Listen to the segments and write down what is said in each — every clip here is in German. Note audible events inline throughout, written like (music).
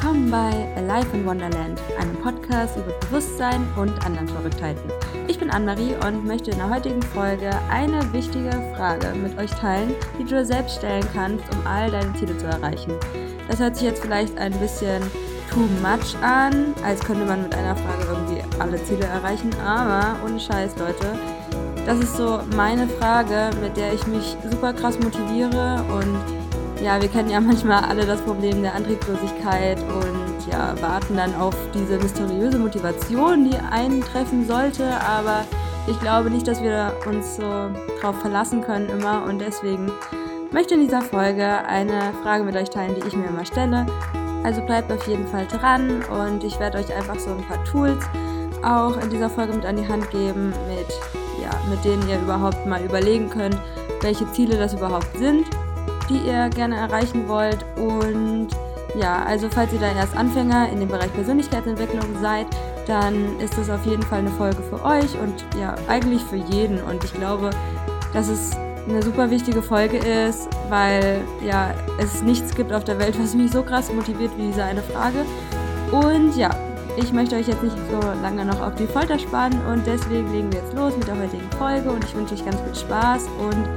willkommen bei Alive in Wonderland, einem Podcast über Bewusstsein und anderen Verrücktheiten. Ich bin Anne-Marie und möchte in der heutigen Folge eine wichtige Frage mit euch teilen, die du dir selbst stellen kannst, um all deine Ziele zu erreichen. Das hört sich jetzt vielleicht ein bisschen too much an, als könnte man mit einer Frage irgendwie alle Ziele erreichen, aber ohne Scheiß, Leute. Das ist so meine Frage, mit der ich mich super krass motiviere und ja, wir kennen ja manchmal alle das Problem der Antriebslosigkeit und ja, warten dann auf diese mysteriöse Motivation, die eintreffen sollte, aber ich glaube nicht, dass wir uns so drauf verlassen können immer. Und deswegen möchte in dieser Folge eine Frage mit euch teilen, die ich mir immer stelle. Also bleibt auf jeden Fall dran und ich werde euch einfach so ein paar Tools auch in dieser Folge mit an die Hand geben, mit, ja, mit denen ihr überhaupt mal überlegen könnt, welche Ziele das überhaupt sind die ihr gerne erreichen wollt. Und ja, also falls ihr da erst Anfänger in dem Bereich Persönlichkeitsentwicklung seid, dann ist das auf jeden Fall eine Folge für euch und ja, eigentlich für jeden. Und ich glaube, dass es eine super wichtige Folge ist, weil ja, es nichts gibt auf der Welt, was mich so krass motiviert wie diese eine Frage. Und ja, ich möchte euch jetzt nicht so lange noch auf die Folter spannen und deswegen legen wir jetzt los mit der heutigen Folge und ich wünsche euch ganz viel Spaß und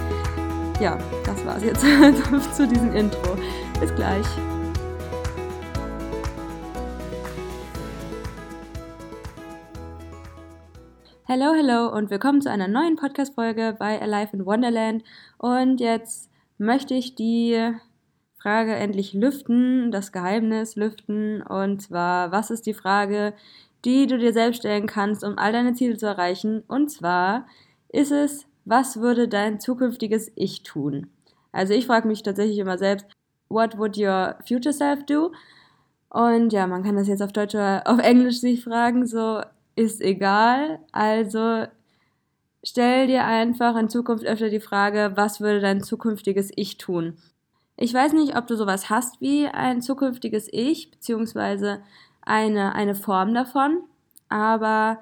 ja, das war's jetzt (laughs) zu diesem Intro. Bis gleich. Hallo, hallo und willkommen zu einer neuen Podcast-Folge bei Alive in Wonderland. Und jetzt möchte ich die Frage endlich lüften, das Geheimnis lüften. Und zwar, was ist die Frage, die du dir selbst stellen kannst, um all deine Ziele zu erreichen? Und zwar ist es, was würde dein zukünftiges Ich tun? Also ich frage mich tatsächlich immer selbst, what would your future self do? Und ja, man kann das jetzt auf Deutsch oder auf Englisch sich fragen, so ist egal. Also stell dir einfach in Zukunft öfter die Frage, was würde dein zukünftiges Ich tun? Ich weiß nicht, ob du sowas hast wie ein zukünftiges Ich, beziehungsweise eine, eine Form davon, aber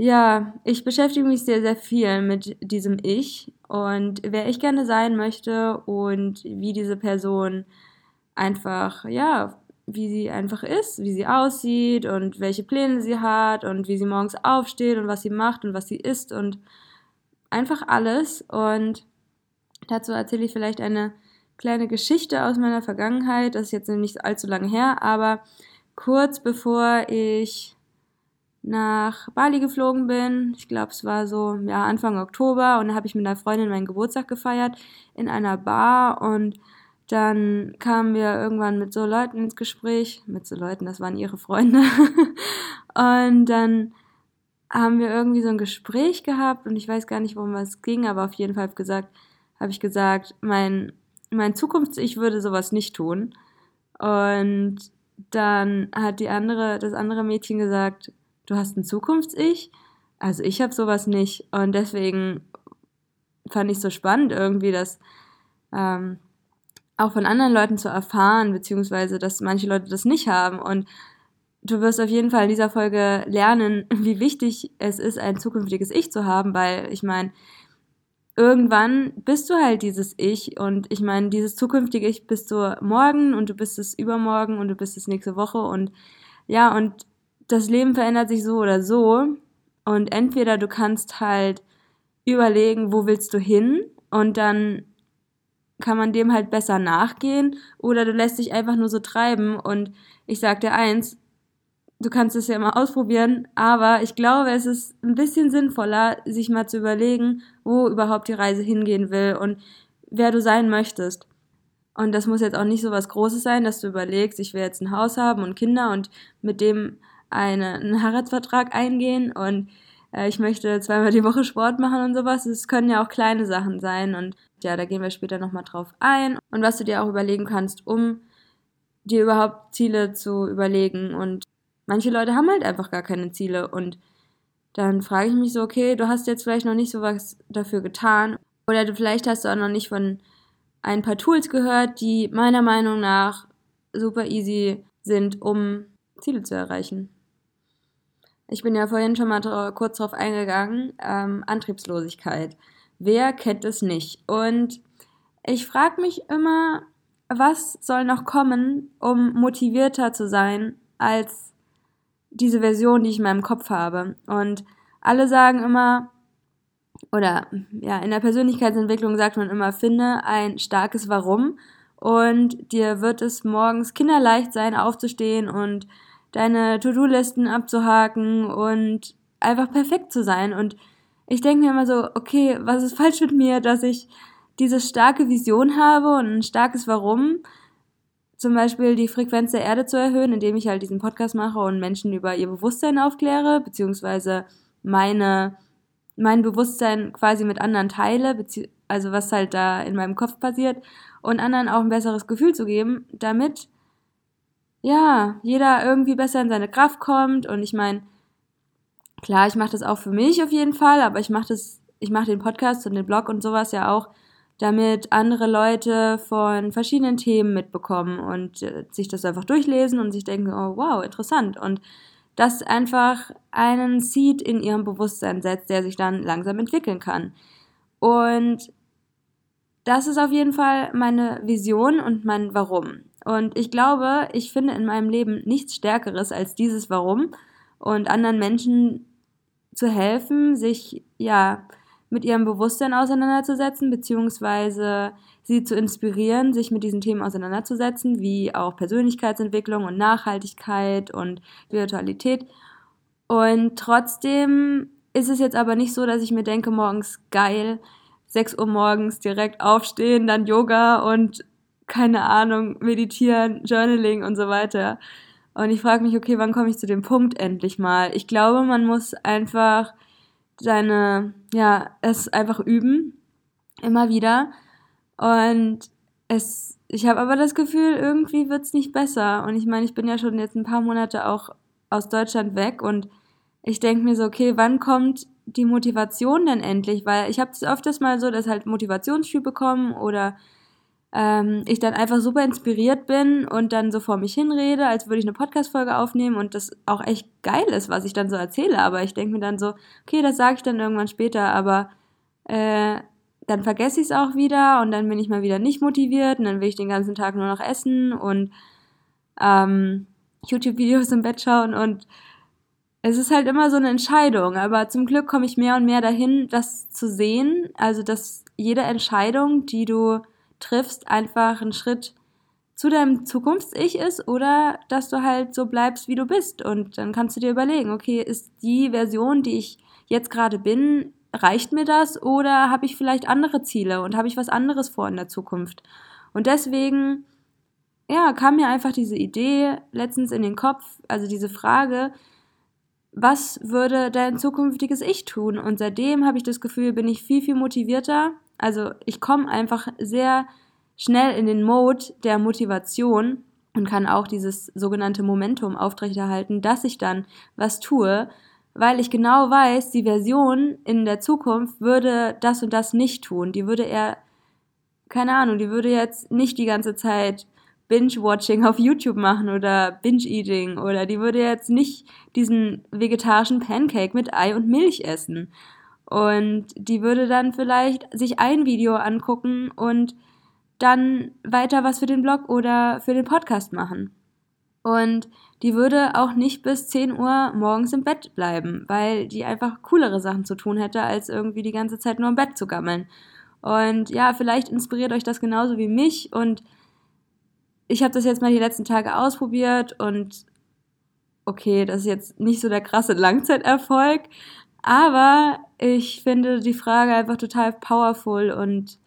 ja, ich beschäftige mich sehr, sehr viel mit diesem Ich und wer ich gerne sein möchte und wie diese Person einfach, ja, wie sie einfach ist, wie sie aussieht und welche Pläne sie hat und wie sie morgens aufsteht und was sie macht und was sie isst und einfach alles. Und dazu erzähle ich vielleicht eine kleine Geschichte aus meiner Vergangenheit. Das ist jetzt nicht allzu lange her, aber kurz bevor ich nach Bali geflogen bin. Ich glaube, es war so ja, Anfang Oktober und da habe ich mit einer Freundin meinen Geburtstag gefeiert in einer Bar und dann kamen wir irgendwann mit so Leuten ins Gespräch, mit so Leuten, das waren ihre Freunde. (laughs) und dann haben wir irgendwie so ein Gespräch gehabt und ich weiß gar nicht, worum es ging, aber auf jeden Fall habe gesagt, habe ich gesagt, mein mein Zukunfts-Ich würde sowas nicht tun. Und dann hat die andere, das andere Mädchen gesagt, du hast ein Zukunfts-Ich. Also ich habe sowas nicht. Und deswegen fand ich so spannend irgendwie, das ähm, auch von anderen Leuten zu erfahren, beziehungsweise dass manche Leute das nicht haben. Und du wirst auf jeden Fall in dieser Folge lernen, (laughs) wie wichtig es ist, ein zukünftiges Ich zu haben, weil ich meine, irgendwann bist du halt dieses Ich und ich meine, dieses zukünftige Ich bist du morgen und du bist es übermorgen und du bist es nächste Woche und ja, und das Leben verändert sich so oder so. Und entweder du kannst halt überlegen, wo willst du hin und dann kann man dem halt besser nachgehen oder du lässt dich einfach nur so treiben und ich sag dir eins, du kannst es ja immer ausprobieren, aber ich glaube, es ist ein bisschen sinnvoller, sich mal zu überlegen, wo überhaupt die Reise hingehen will und wer du sein möchtest. Und das muss jetzt auch nicht so was Großes sein, dass du überlegst, ich will jetzt ein Haus haben und Kinder und mit dem eine, einen Heiratsvertrag eingehen und äh, ich möchte zweimal die Woche Sport machen und sowas. Es können ja auch kleine Sachen sein und ja, da gehen wir später nochmal drauf ein. Und was du dir auch überlegen kannst, um dir überhaupt Ziele zu überlegen. Und manche Leute haben halt einfach gar keine Ziele und dann frage ich mich so, okay, du hast jetzt vielleicht noch nicht so was dafür getan oder du, vielleicht hast du auch noch nicht von ein paar Tools gehört, die meiner Meinung nach super easy sind, um Ziele zu erreichen. Ich bin ja vorhin schon mal kurz drauf eingegangen. Ähm, Antriebslosigkeit. Wer kennt es nicht? Und ich frage mich immer, was soll noch kommen, um motivierter zu sein als diese Version, die ich in meinem Kopf habe. Und alle sagen immer, oder ja, in der Persönlichkeitsentwicklung sagt man immer, finde ein starkes Warum und dir wird es morgens kinderleicht sein, aufzustehen und deine To-Do-Listen abzuhaken und einfach perfekt zu sein. Und ich denke mir immer so, okay, was ist falsch mit mir, dass ich diese starke Vision habe und ein starkes Warum, zum Beispiel die Frequenz der Erde zu erhöhen, indem ich halt diesen Podcast mache und Menschen über ihr Bewusstsein aufkläre, beziehungsweise meine, mein Bewusstsein quasi mit anderen teile, also was halt da in meinem Kopf passiert, und anderen auch ein besseres Gefühl zu geben, damit ja, jeder irgendwie besser in seine Kraft kommt. Und ich meine, klar, ich mache das auch für mich auf jeden Fall, aber ich mache das, ich mache den Podcast und den Blog und sowas ja auch, damit andere Leute von verschiedenen Themen mitbekommen und äh, sich das einfach durchlesen und sich denken, oh wow, interessant. Und das einfach einen Seed in ihrem Bewusstsein setzt, der sich dann langsam entwickeln kann. Und das ist auf jeden Fall meine Vision und mein Warum. Und ich glaube, ich finde in meinem Leben nichts Stärkeres als dieses Warum und anderen Menschen zu helfen, sich ja mit ihrem Bewusstsein auseinanderzusetzen, beziehungsweise sie zu inspirieren, sich mit diesen Themen auseinanderzusetzen, wie auch Persönlichkeitsentwicklung und Nachhaltigkeit und Virtualität. Und trotzdem ist es jetzt aber nicht so, dass ich mir denke, morgens geil, 6 Uhr morgens direkt aufstehen, dann Yoga und keine Ahnung, meditieren, Journaling und so weiter. Und ich frage mich, okay, wann komme ich zu dem Punkt endlich mal? Ich glaube, man muss einfach seine, ja, es einfach üben, immer wieder. Und es, ich habe aber das Gefühl, irgendwie wird es nicht besser. Und ich meine, ich bin ja schon jetzt ein paar Monate auch aus Deutschland weg und ich denke mir so, okay, wann kommt die Motivation denn endlich? Weil ich habe es öfters mal so, dass halt Motivationsschübe kommen oder ähm, ich dann einfach super inspiriert bin und dann so vor mich hinrede, als würde ich eine Podcast-Folge aufnehmen und das auch echt geil ist, was ich dann so erzähle. Aber ich denke mir dann so, okay, das sage ich dann irgendwann später, aber äh, dann vergesse ich es auch wieder und dann bin ich mal wieder nicht motiviert und dann will ich den ganzen Tag nur noch essen und ähm, YouTube-Videos im Bett schauen und es ist halt immer so eine Entscheidung, aber zum Glück komme ich mehr und mehr dahin, das zu sehen, also dass jede Entscheidung, die du triffst, einfach ein Schritt zu deinem Zukunfts-Ich ist oder dass du halt so bleibst, wie du bist. Und dann kannst du dir überlegen, okay, ist die Version, die ich jetzt gerade bin, reicht mir das oder habe ich vielleicht andere Ziele und habe ich was anderes vor in der Zukunft? Und deswegen, ja, kam mir einfach diese Idee letztens in den Kopf, also diese Frage, was würde dein zukünftiges Ich tun? Und seitdem habe ich das Gefühl, bin ich viel, viel motivierter also ich komme einfach sehr schnell in den Mode der Motivation und kann auch dieses sogenannte Momentum aufrechterhalten, dass ich dann was tue, weil ich genau weiß, die Version in der Zukunft würde das und das nicht tun. Die würde eher, keine Ahnung, die würde jetzt nicht die ganze Zeit Binge-Watching auf YouTube machen oder Binge-Eating oder die würde jetzt nicht diesen vegetarischen Pancake mit Ei und Milch essen. Und die würde dann vielleicht sich ein Video angucken und dann weiter was für den Blog oder für den Podcast machen. Und die würde auch nicht bis 10 Uhr morgens im Bett bleiben, weil die einfach coolere Sachen zu tun hätte, als irgendwie die ganze Zeit nur im Bett zu gammeln. Und ja, vielleicht inspiriert euch das genauso wie mich. Und ich habe das jetzt mal die letzten Tage ausprobiert und okay, das ist jetzt nicht so der krasse Langzeiterfolg, aber ich finde die Frage einfach total powerful und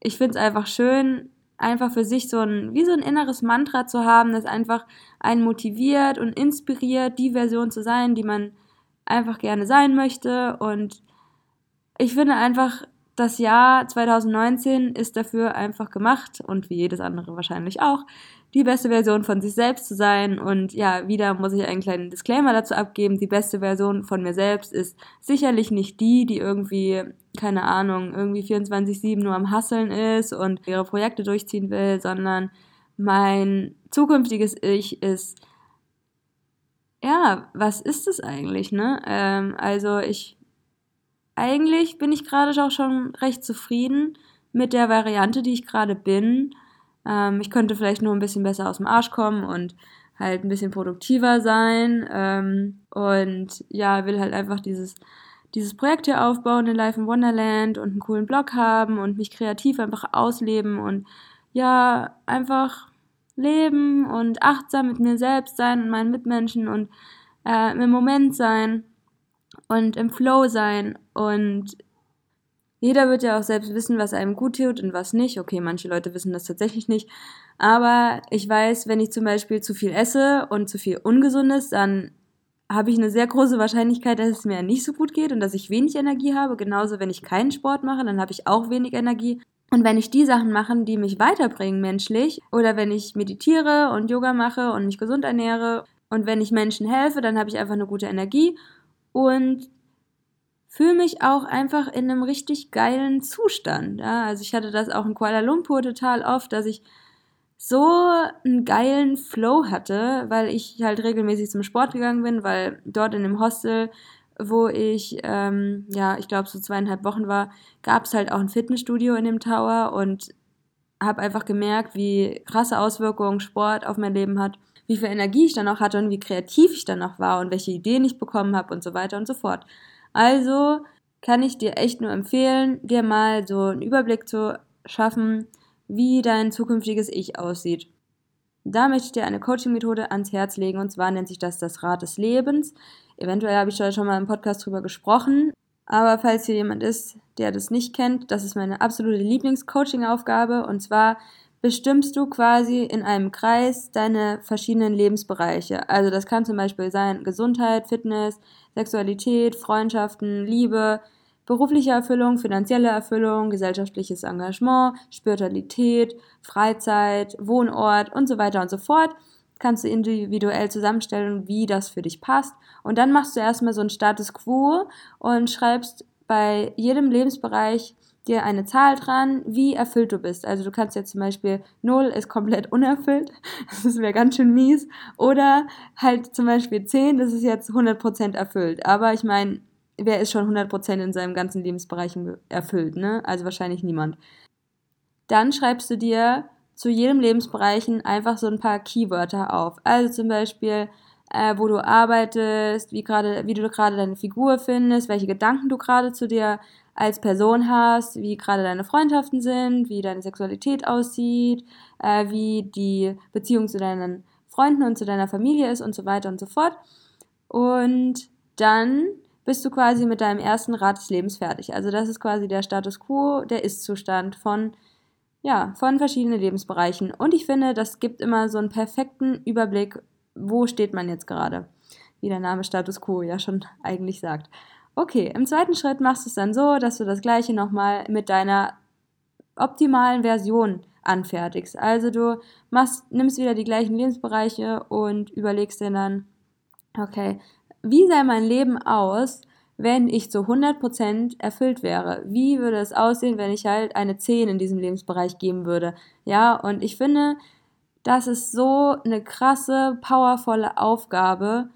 ich finde es einfach schön, einfach für sich so ein, wie so ein inneres Mantra zu haben, das einfach einen motiviert und inspiriert, die Version zu sein, die man einfach gerne sein möchte. Und ich finde einfach, das Jahr 2019 ist dafür einfach gemacht und wie jedes andere wahrscheinlich auch, die beste Version von sich selbst zu sein. Und ja, wieder muss ich einen kleinen Disclaimer dazu abgeben. Die beste Version von mir selbst ist sicherlich nicht die, die irgendwie, keine Ahnung, irgendwie 24-7 nur am Hasseln ist und ihre Projekte durchziehen will, sondern mein zukünftiges Ich ist, ja, was ist es eigentlich, ne? Ähm, also ich, eigentlich bin ich gerade auch schon recht zufrieden mit der Variante, die ich gerade bin Ähm, ich könnte vielleicht nur ein bisschen besser aus dem Arsch kommen und halt ein bisschen produktiver sein. Ähm, und ja, will halt einfach dieses, dieses Projekt hier aufbauen in Life in Wonderland und einen coolen Blog haben und mich kreativ einfach ausleben und ja, einfach leben und achtsam mit mir selbst sein und meinen Mitmenschen und äh, im Moment sein und im Flow sein und jeder wird ja auch selbst wissen, was einem gut tut und was nicht. Okay, manche Leute wissen das tatsächlich nicht. Aber ich weiß, wenn ich zum Beispiel zu viel esse und zu viel Ungesundes, dann habe ich eine sehr große Wahrscheinlichkeit, dass es mir nicht so gut geht und dass ich wenig Energie habe. Genauso, wenn ich keinen Sport mache, dann habe ich auch wenig Energie. Und wenn ich die Sachen mache, die mich weiterbringen menschlich, oder wenn ich meditiere und Yoga mache und mich gesund ernähre und wenn ich Menschen helfe, dann habe ich einfach eine gute Energie und fühle mich auch einfach in einem richtig geilen Zustand. Ja? Also ich hatte das auch in Kuala Lumpur total oft, dass ich so einen geilen Flow hatte, weil ich halt regelmäßig zum Sport gegangen bin, weil dort in dem Hostel, wo ich, ähm, ja, ich glaube so zweieinhalb Wochen war, gab es halt auch ein Fitnessstudio in dem Tower und habe einfach gemerkt, wie krasse Auswirkungen Sport auf mein Leben hat, wie viel Energie ich dann auch hatte und wie kreativ ich dann auch war und welche Ideen ich bekommen habe und so weiter und so fort. Also kann ich dir echt nur empfehlen, dir mal so einen Überblick zu schaffen, wie dein zukünftiges Ich aussieht. Da möchte ich dir eine Coaching-Methode ans Herz legen und zwar nennt sich das das Rad des Lebens. Eventuell habe ich da schon mal im Podcast drüber gesprochen, aber falls hier jemand ist, der das nicht kennt, das ist meine absolute Lieblings-Coaching-Aufgabe und zwar bestimmst du quasi in einem Kreis deine verschiedenen Lebensbereiche. Also das kann zum Beispiel sein Gesundheit, Fitness, Sexualität, Freundschaften, Liebe, berufliche Erfüllung, finanzielle Erfüllung, gesellschaftliches Engagement, Spiritualität, Freizeit, Wohnort und so weiter und so fort. Kannst du individuell zusammenstellen, wie das für dich passt. Und dann machst du erstmal so einen Status quo und schreibst bei jedem Lebensbereich dir eine Zahl dran, wie erfüllt du bist. Also du kannst jetzt zum Beispiel 0 ist komplett unerfüllt, (laughs) das wäre ganz schön mies. Oder halt zum Beispiel 10, das ist jetzt 100% erfüllt. Aber ich meine, wer ist schon 100% in seinem ganzen Lebensbereich erfüllt, ne? Also wahrscheinlich niemand. Dann schreibst du dir zu jedem Lebensbereichen einfach so ein paar Keywörter auf. Also zum Beispiel, äh, wo du arbeitest, wie, grade, wie du gerade deine Figur findest, welche Gedanken du gerade zu dir als Person hast, wie gerade deine Freundschaften sind, wie deine Sexualität aussieht, äh, wie die Beziehung zu deinen Freunden und zu deiner Familie ist und so weiter und so fort. Und dann bist du quasi mit deinem ersten Rad des Lebens fertig. Also das ist quasi der Status quo, der Ist-Zustand von, ja, von verschiedenen Lebensbereichen. Und ich finde, das gibt immer so einen perfekten Überblick, wo steht man jetzt gerade. Wie der Name Status quo ja schon (laughs) eigentlich sagt. Okay, im zweiten Schritt machst du es dann so, dass du das gleiche nochmal mit deiner optimalen Version anfertigst. Also du machst, nimmst wieder die gleichen Lebensbereiche und überlegst dir dann, okay, wie sähe mein Leben aus, wenn ich zu 100% erfüllt wäre? Wie würde es aussehen, wenn ich halt eine 10 in diesem Lebensbereich geben würde? Ja, und ich finde, das ist so eine krasse, powervolle Aufgabe,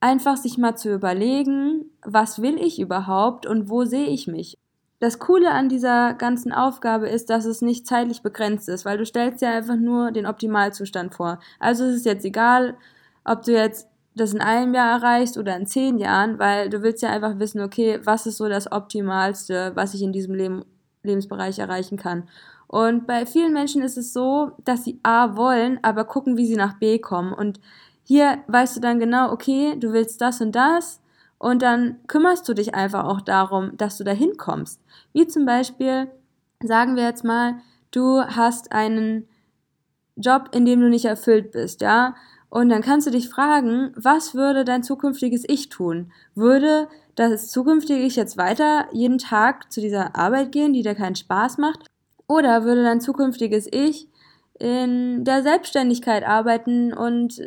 einfach sich mal zu überlegen, was will ich überhaupt und wo sehe ich mich? Das Coole an dieser ganzen Aufgabe ist, dass es nicht zeitlich begrenzt ist, weil du stellst ja einfach nur den Optimalzustand vor. Also es ist jetzt egal, ob du jetzt das in einem Jahr erreichst oder in zehn Jahren, weil du willst ja einfach wissen, okay, was ist so das Optimalste, was ich in diesem Leben, Lebensbereich erreichen kann. Und bei vielen Menschen ist es so, dass sie A wollen, aber gucken, wie sie nach B kommen. Und hier weißt du dann genau, okay, du willst das und das. Und dann kümmerst du dich einfach auch darum, dass du dahin kommst. Wie zum Beispiel, sagen wir jetzt mal, du hast einen Job, in dem du nicht erfüllt bist, ja. Und dann kannst du dich fragen, was würde dein zukünftiges Ich tun? Würde das zukünftige Ich jetzt weiter jeden Tag zu dieser Arbeit gehen, die dir keinen Spaß macht? Oder würde dein zukünftiges Ich in der Selbstständigkeit arbeiten und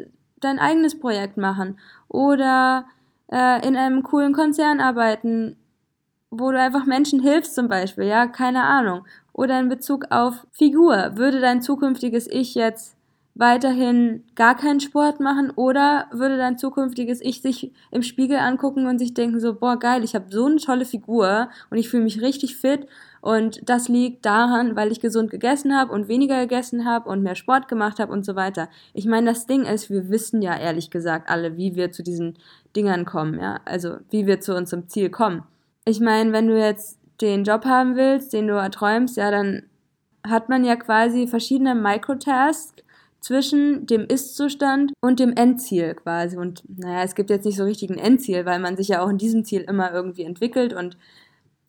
dein eigenes Projekt machen? Oder äh, in einem coolen Konzern arbeiten, wo du einfach Menschen hilfst zum Beispiel, ja, keine Ahnung. Oder in Bezug auf Figur, würde dein zukünftiges Ich jetzt weiterhin gar keinen Sport machen oder würde dein zukünftiges Ich sich im Spiegel angucken und sich denken so, boah, geil, ich habe so eine tolle Figur und ich fühle mich richtig fit und das liegt daran, weil ich gesund gegessen habe und weniger gegessen habe und mehr Sport gemacht habe und so weiter. Ich meine, das Ding ist, wir wissen ja ehrlich gesagt alle, wie wir zu diesen Dingern kommen, ja, also wie wir zu unserem Ziel kommen. Ich meine, wenn du jetzt den Job haben willst, den du erträumst, ja, dann hat man ja quasi verschiedene Microtasks zwischen dem Ist-Zustand und dem Endziel quasi. Und naja, es gibt jetzt nicht so richtig ein Endziel, weil man sich ja auch in diesem Ziel immer irgendwie entwickelt und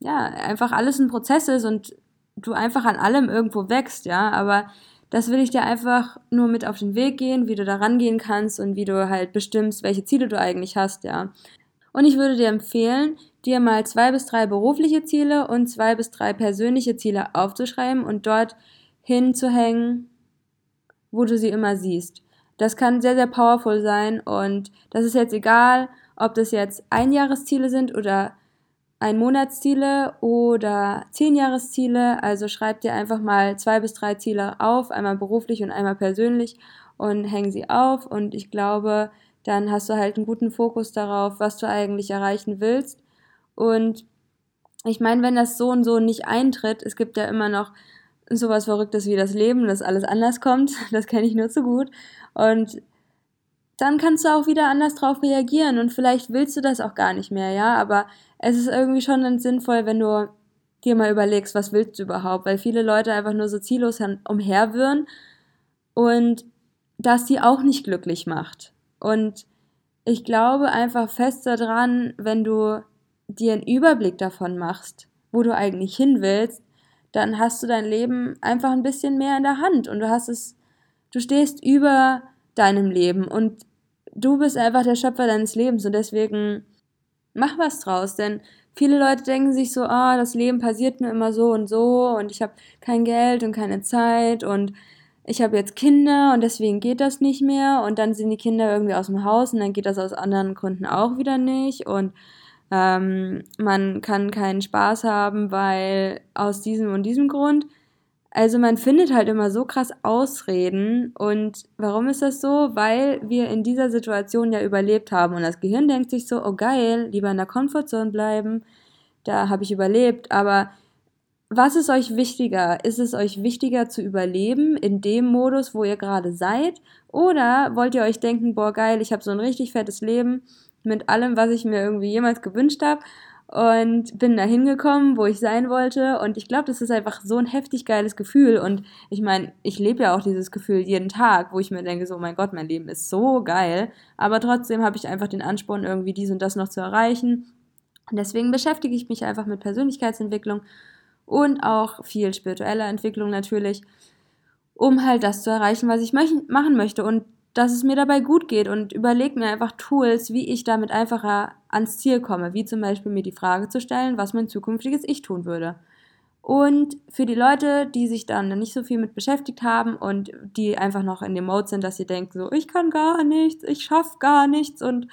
ja, einfach alles ein Prozess ist und du einfach an allem irgendwo wächst, ja. Aber das will ich dir einfach nur mit auf den Weg gehen, wie du da rangehen kannst und wie du halt bestimmst, welche Ziele du eigentlich hast, ja. Und ich würde dir empfehlen, dir mal zwei bis drei berufliche Ziele und zwei bis drei persönliche Ziele aufzuschreiben und dort hinzuhängen, wo du sie immer siehst. Das kann sehr, sehr powerful sein und das ist jetzt egal, ob das jetzt Einjahresziele sind oder ein Monatsziele oder Zehnjahresziele. Also schreib dir einfach mal zwei bis drei Ziele auf, einmal beruflich und einmal persönlich und häng sie auf und ich glaube, dann hast du halt einen guten Fokus darauf, was du eigentlich erreichen willst. Und ich meine, wenn das so und so nicht eintritt, es gibt ja immer noch sowas Verrücktes wie das Leben, dass alles anders kommt, (laughs) das kenne ich nur zu gut. Und dann kannst du auch wieder anders drauf reagieren und vielleicht willst du das auch gar nicht mehr, ja, aber es ist irgendwie schon dann sinnvoll, wenn du dir mal überlegst, was willst du überhaupt, weil viele Leute einfach nur so ziellos umherwirren und das sie auch nicht glücklich macht. Und ich glaube einfach fest daran, wenn du dir einen Überblick davon machst, wo du eigentlich hin willst, dann hast du dein Leben einfach ein bisschen mehr in der Hand und du hast es, du stehst über deinem Leben und du bist einfach der Schöpfer deines Lebens und deswegen mach was draus, denn viele Leute denken sich so, ah, oh, das Leben passiert mir immer so und so und ich habe kein Geld und keine Zeit und ich habe jetzt Kinder und deswegen geht das nicht mehr und dann sind die Kinder irgendwie aus dem Haus und dann geht das aus anderen Gründen auch wieder nicht und ähm, man kann keinen Spaß haben, weil aus diesem und diesem Grund. Also man findet halt immer so krass Ausreden. Und warum ist das so? Weil wir in dieser Situation ja überlebt haben. Und das Gehirn denkt sich so, oh geil, lieber in der Komfortzone bleiben. Da habe ich überlebt. Aber was ist euch wichtiger? Ist es euch wichtiger zu überleben in dem Modus, wo ihr gerade seid? Oder wollt ihr euch denken, boah geil, ich habe so ein richtig fettes Leben mit allem, was ich mir irgendwie jemals gewünscht habe und bin da hingekommen, wo ich sein wollte. Und ich glaube, das ist einfach so ein heftig geiles Gefühl. Und ich meine, ich lebe ja auch dieses Gefühl jeden Tag, wo ich mir denke, so, mein Gott, mein Leben ist so geil. Aber trotzdem habe ich einfach den Ansporn, irgendwie dies und das noch zu erreichen. Und deswegen beschäftige ich mich einfach mit Persönlichkeitsentwicklung und auch viel spiritueller Entwicklung natürlich, um halt das zu erreichen, was ich machen möchte. Und dass es mir dabei gut geht und überlege mir einfach Tools, wie ich damit einfacher ans Ziel komme, wie zum Beispiel mir die Frage zu stellen, was mein zukünftiges Ich tun würde. Und für die Leute, die sich dann nicht so viel mit beschäftigt haben und die einfach noch in dem Mode sind, dass sie denken, so, ich kann gar nichts, ich schaffe gar nichts und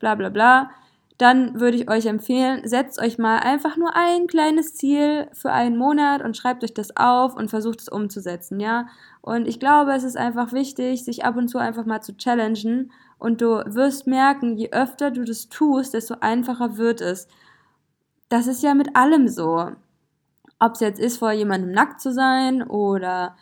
bla bla bla, dann würde ich euch empfehlen, setzt euch mal einfach nur ein kleines Ziel für einen Monat und schreibt euch das auf und versucht es umzusetzen, ja. Und ich glaube, es ist einfach wichtig, sich ab und zu einfach mal zu challengen und du wirst merken, je öfter du das tust, desto einfacher wird es. Das ist ja mit allem so. Ob es jetzt ist, vor jemandem nackt zu sein oder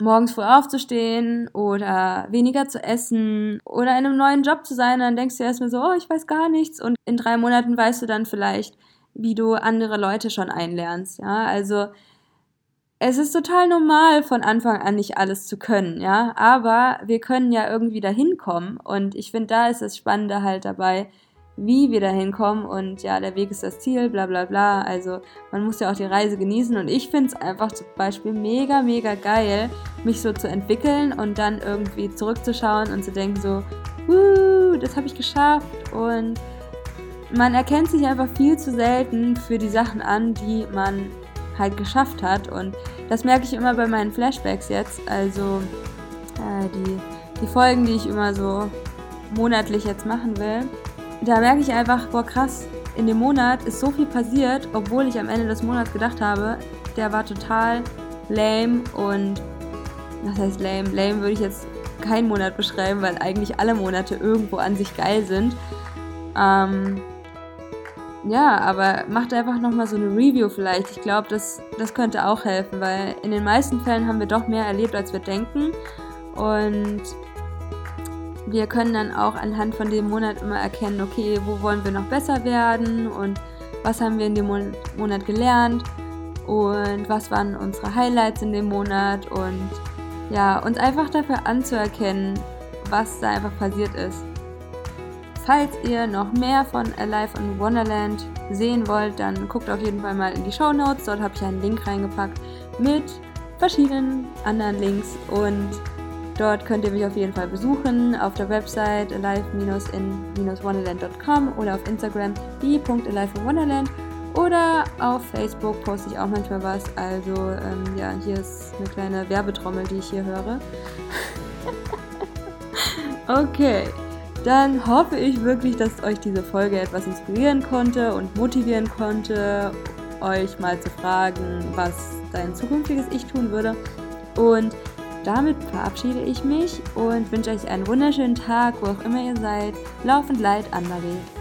morgens früh aufzustehen oder weniger zu essen oder in einem neuen Job zu sein, dann denkst du erstmal so, oh, ich weiß gar nichts. Und in drei Monaten weißt du dann vielleicht, wie du andere Leute schon einlernst, ja, also es ist total normal, von Anfang an nicht alles zu können, ja, aber wir können ja irgendwie dahin kommen. Und ich finde, da ist das Spannende halt dabei, wie wir da hinkommen und ja, der Weg ist das Ziel, bla bla bla. Also man muss ja auch die Reise genießen und ich finde es einfach zum Beispiel mega, mega geil, mich so zu entwickeln und dann irgendwie zurückzuschauen und zu denken so, Wuh, das habe ich geschafft. Und man erkennt sich einfach viel zu selten für die Sachen an, die man halt geschafft hat. Und das merke ich immer bei meinen Flashbacks jetzt, also äh, die, die Folgen, die ich immer so monatlich jetzt machen will da merke ich einfach, boah krass, in dem Monat ist so viel passiert, obwohl ich am Ende des Monats gedacht habe, der war total lame und was heißt lame? Lame würde ich jetzt keinen Monat beschreiben, weil eigentlich alle Monate irgendwo an sich geil sind. Ähm, ja, aber macht einfach nochmal so eine Review vielleicht. Ich glaube, das, das könnte auch helfen, weil in den meisten Fällen haben wir doch mehr erlebt, als wir denken. Und wir können dann auch anhand von dem Monat immer erkennen, okay, wo wollen wir noch besser werden und was haben wir in dem Monat gelernt und was waren unsere Highlights in dem Monat und ja, uns einfach dafür anzuerkennen, was da einfach passiert ist. Falls ihr noch mehr von Alive on Wonderland sehen wollt, dann guckt auf jeden Fall mal in die Show Notes. Dort habe ich einen Link reingepackt mit verschiedenen anderen Links und dort könnt ihr mich auf jeden Fall besuchen auf der Website alive-in-wonderland.com oder auf Instagram die.alive-in-wonderland oder auf Facebook poste ich auch manchmal was. Also ähm, ja, hier ist eine kleine Werbetrommel, die ich hier höre. (laughs) okay, dann hoffe ich wirklich, dass euch diese Folge etwas inspirieren konnte und motivieren konnte, euch mal zu fragen, was dein zukünftiges Ich tun würde. Und damit verabschiede ich mich und wünsche euch einen wunderschönen Tag, wo auch immer ihr seid. Laufend leid, Anne-Marie.